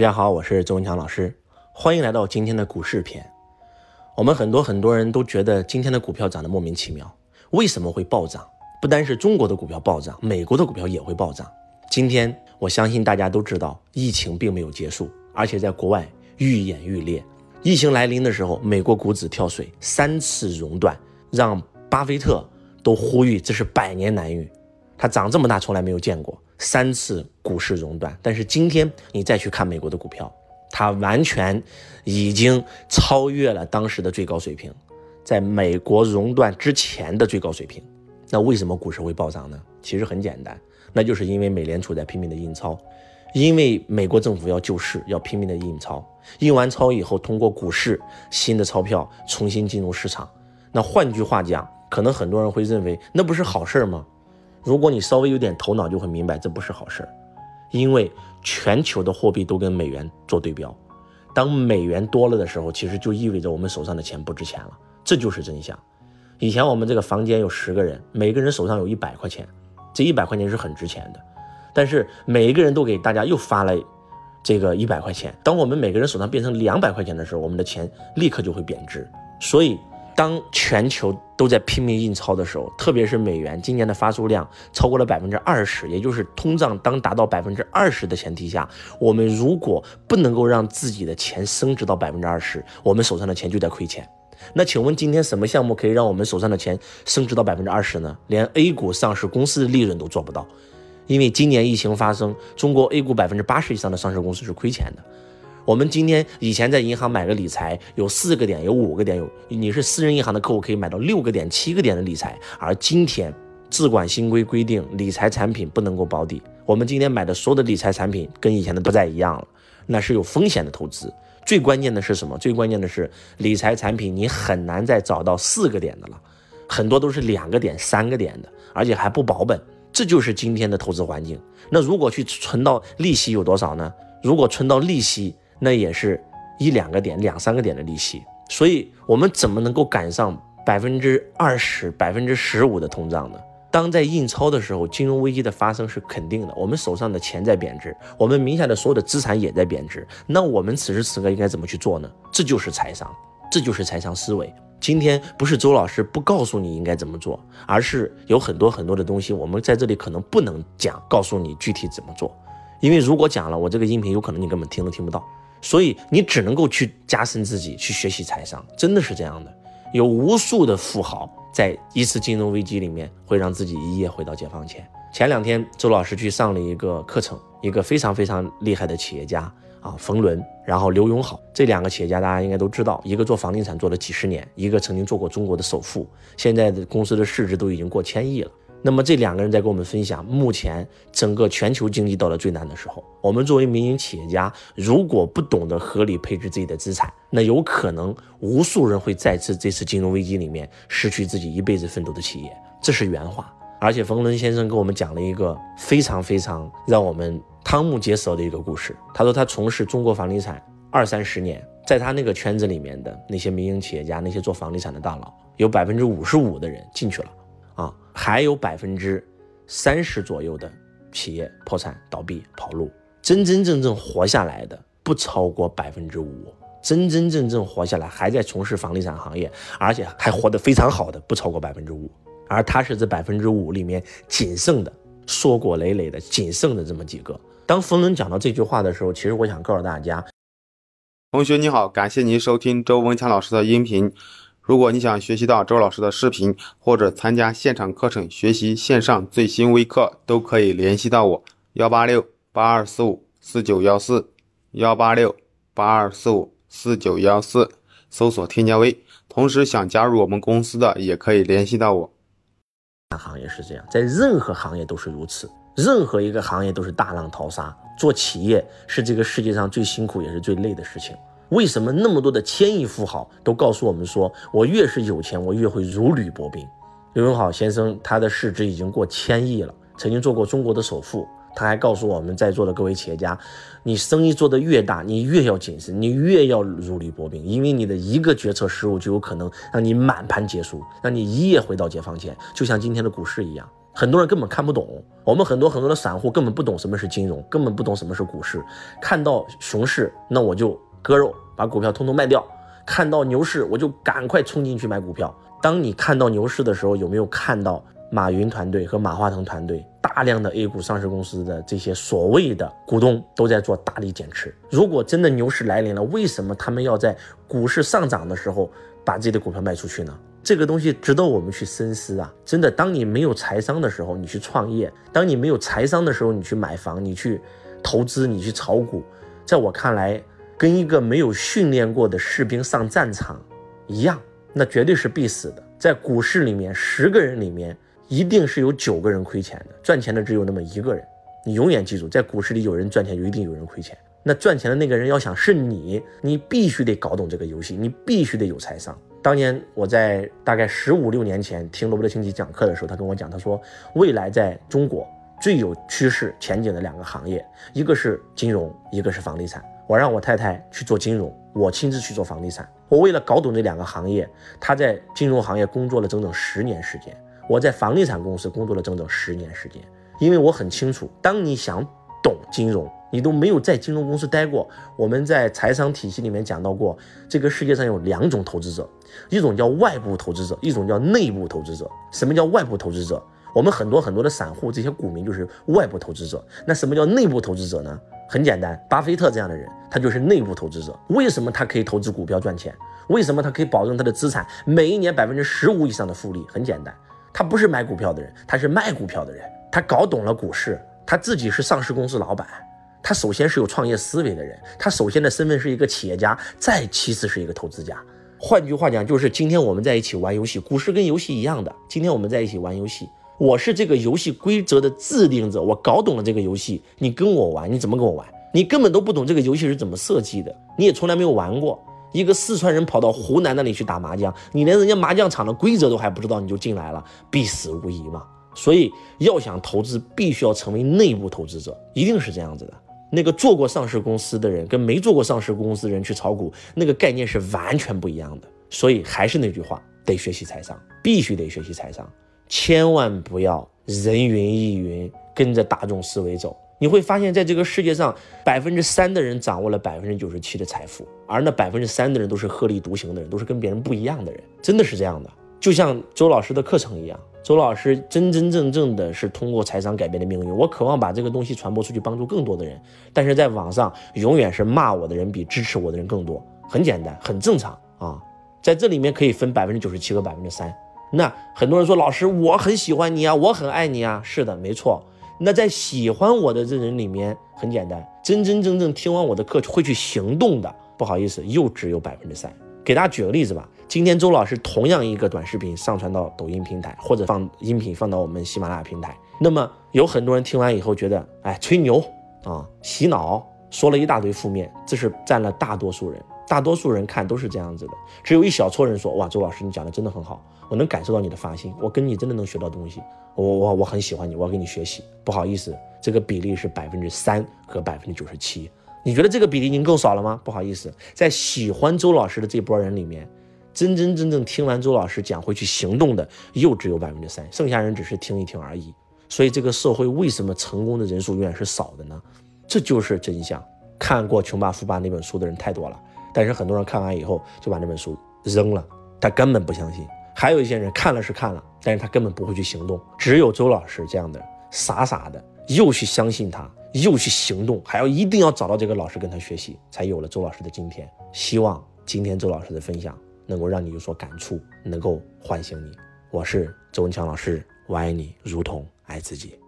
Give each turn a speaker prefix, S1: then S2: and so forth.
S1: 大家好，我是周文强老师，欢迎来到今天的股市篇。我们很多很多人都觉得今天的股票涨得莫名其妙，为什么会暴涨？不单是中国的股票暴涨，美国的股票也会暴涨。今天我相信大家都知道，疫情并没有结束，而且在国外愈演愈烈。疫情来临的时候，美国股指跳水，三次熔断，让巴菲特都呼吁这是百年难遇，他长这么大从来没有见过。三次股市熔断，但是今天你再去看美国的股票，它完全已经超越了当时的最高水平，在美国熔断之前的最高水平。那为什么股市会暴涨呢？其实很简单，那就是因为美联储在拼命的印钞，因为美国政府要救市，要拼命的印钞，印完钞以后，通过股市新的钞票重新进入市场。那换句话讲，可能很多人会认为那不是好事吗？如果你稍微有点头脑，就会明白这不是好事儿，因为全球的货币都跟美元做对标，当美元多了的时候，其实就意味着我们手上的钱不值钱了，这就是真相。以前我们这个房间有十个人，每个人手上有一百块钱，这一百块钱是很值钱的，但是每一个人都给大家又发了这个一百块钱，当我们每个人手上变成两百块钱的时候，我们的钱立刻就会贬值，所以。当全球都在拼命印钞的时候，特别是美元今年的发售量超过了百分之二十，也就是通胀当达到百分之二十的前提下，我们如果不能够让自己的钱升值到百分之二十，我们手上的钱就在亏钱。那请问今天什么项目可以让我们手上的钱升值到百分之二十呢？连 A 股上市公司的利润都做不到，因为今年疫情发生，中国 A 股百分之八十以上的上市公司是亏钱的。我们今天以前在银行买个理财，有四个点，有五个点，有你是私人银行的客户可以买到六个点、七个点的理财。而今天资管新规规定，理财产品不能够保底。我们今天买的所有的理财产品跟以前的不再一样了，那是有风险的投资。最关键的是什么？最关键的是理财产品你很难再找到四个点的了，很多都是两个点、三个点的，而且还不保本。这就是今天的投资环境。那如果去存到利息有多少呢？如果存到利息。那也是一两个点、两三个点的利息，所以我们怎么能够赶上百分之二十、百分之十五的通胀呢？当在印钞的时候，金融危机的发生是肯定的。我们手上的钱在贬值，我们名下的所有的资产也在贬值。那我们此时此刻应该怎么去做呢？这就是财商，这就是财商思维。今天不是周老师不告诉你应该怎么做，而是有很多很多的东西，我们在这里可能不能讲，告诉你具体怎么做，因为如果讲了，我这个音频有可能你根本听都听不到。所以你只能够去加深自己，去学习财商，真的是这样的。有无数的富豪在一次金融危机里面会让自己一夜回到解放前。前两天周老师去上了一个课程，一个非常非常厉害的企业家啊，冯仑，然后刘永好这两个企业家大家应该都知道，一个做房地产做了几十年，一个曾经做过中国的首富，现在的公司的市值都已经过千亿了。那么这两个人在跟我们分享，目前整个全球经济到了最难的时候，我们作为民营企业家，如果不懂得合理配置自己的资产，那有可能无数人会再次这次金融危机里面失去自己一辈子奋斗的企业。这是原话。而且冯仑先生给我们讲了一个非常非常让我们瞠目结舌的一个故事。他说他从事中国房地产二三十年，在他那个圈子里面的那些民营企业家，那些做房地产的大佬，有百分之五十五的人进去了。还有百分之三十左右的企业破产、倒闭、跑路，真真正正活下来的不超过百分之五，真真正正活下来还在从事房地产行业，而且还活得非常好的不超过百分之五，而他是这百分之五里面仅剩的硕果累累的仅剩的这么几个。当冯仑讲到这句话的时候，其实我想告诉大家，
S2: 同学你好，感谢您收听周文强老师的音频。如果你想学习到周老师的视频，或者参加现场课程学习线上最新微课，都可以联系到我幺八六八二四五四九幺四幺八六八二四五四九幺四，搜索添加微。同时想加入我们公司的，也可以联系到我。
S1: 行业是这样，在任何行业都是如此，任何一个行业都是大浪淘沙。做企业是这个世界上最辛苦也是最累的事情。为什么那么多的千亿富豪都告诉我们说，我越是有钱，我越会如履薄冰？刘永好先生他的市值已经过千亿了，曾经做过中国的首富。他还告诉我们在座的各位企业家，你生意做得越大，你越要谨慎，你越要如履薄冰，因为你的一个决策失误就有可能让你满盘皆输，让你一夜回到解放前，就像今天的股市一样。很多人根本看不懂。我们很多很多的散户根本不懂什么是金融，根本不懂什么是股市。看到熊市，那我就割肉，把股票通通卖掉；看到牛市，我就赶快冲进去买股票。当你看到牛市的时候，有没有看到马云团队和马化腾团队大量的 A 股上市公司的这些所谓的股东都在做大力减持？如果真的牛市来临了，为什么他们要在股市上涨的时候把自己的股票卖出去呢？这个东西值得我们去深思啊！真的，当你没有财商的时候，你去创业；当你没有财商的时候，你去买房、你去投资、你去炒股，在我看来，跟一个没有训练过的士兵上战场一样。那绝对是必死的。在股市里面，十个人里面一定是有九个人亏钱的，赚钱的只有那么一个人。你永远记住，在股市里有人赚钱，就一定有人亏钱。那赚钱的那个人要想是你，你必须得搞懂这个游戏，你必须得有财商。当年我在大概十五六年前听罗伯特清崎讲课的时候，他跟我讲，他说未来在中国最有趋势前景的两个行业，一个是金融，一个是房地产。我让我太太去做金融，我亲自去做房地产。我为了搞懂这两个行业，他在金融行业工作了整整十年时间，我在房地产公司工作了整整十年时间。因为我很清楚，当你想懂金融，你都没有在金融公司待过。我们在财商体系里面讲到过，这个世界上有两种投资者，一种叫外部投资者，一种叫内部投资者。什么叫外部投资者？我们很多很多的散户，这些股民就是外部投资者。那什么叫内部投资者呢？很简单，巴菲特这样的人，他就是内部投资者。为什么他可以投资股票赚钱？为什么他可以保证他的资产每一年百分之十五以上的复利？很简单，他不是买股票的人，他是卖股票的人。他搞懂了股市，他自己是上市公司老板，他首先是有创业思维的人，他首先的身份是一个企业家，再其次是一个投资家。换句话讲，就是今天我们在一起玩游戏，股市跟游戏一样的。今天我们在一起玩游戏。我是这个游戏规则的制定者，我搞懂了这个游戏，你跟我玩，你怎么跟我玩？你根本都不懂这个游戏是怎么设计的，你也从来没有玩过。一个四川人跑到湖南那里去打麻将，你连人家麻将场的规则都还不知道，你就进来了，必死无疑嘛。所以要想投资，必须要成为内部投资者，一定是这样子的。那个做过上市公司的人跟没做过上市公司的人去炒股，那个概念是完全不一样的。所以还是那句话，得学习财商，必须得学习财商。千万不要人云亦云，跟着大众思维走。你会发现在这个世界上，百分之三的人掌握了百分之九十七的财富，而那百分之三的人都是鹤立独行的人，都是跟别人不一样的人。真的是这样的，就像周老师的课程一样，周老师真真正正的是通过财商改变的命运。我渴望把这个东西传播出去，帮助更多的人。但是在网上，永远是骂我的人比支持我的人更多。很简单，很正常啊。在这里面可以分百分之九十七和百分之三。那很多人说老师，我很喜欢你啊，我很爱你啊。是的，没错。那在喜欢我的这人里面，很简单，真真正正听完我的课会去行动的，不好意思，又只有百分之三。给大家举个例子吧，今天周老师同样一个短视频上传到抖音平台，或者放音频放到我们喜马拉雅平台，那么有很多人听完以后觉得，哎，吹牛啊，洗脑，说了一大堆负面，这是占了大多数人。大多数人看都是这样子的，只有一小撮人说：“哇，周老师你讲的真的很好，我能感受到你的发心，我跟你真的能学到东西，我我我很喜欢你，我要跟你学习。”不好意思，这个比例是百分之三和百分之九十七，你觉得这个比例已经够少了吗？不好意思，在喜欢周老师的这波人里面，真真正正听完周老师讲会去行动的又只有百分之三，剩下人只是听一听而已。所以这个社会为什么成功的人数永远是少的呢？这就是真相。看过《穷爸富爸》那本书的人太多了。但是很多人看完以后就把那本书扔了，他根本不相信。还有一些人看了是看了，但是他根本不会去行动。只有周老师这样的傻傻的，又去相信他，又去行动，还要一定要找到这个老师跟他学习，才有了周老师的今天。希望今天周老师的分享能够让你有所感触，能够唤醒你。我是周文强老师，我爱你如同爱自己。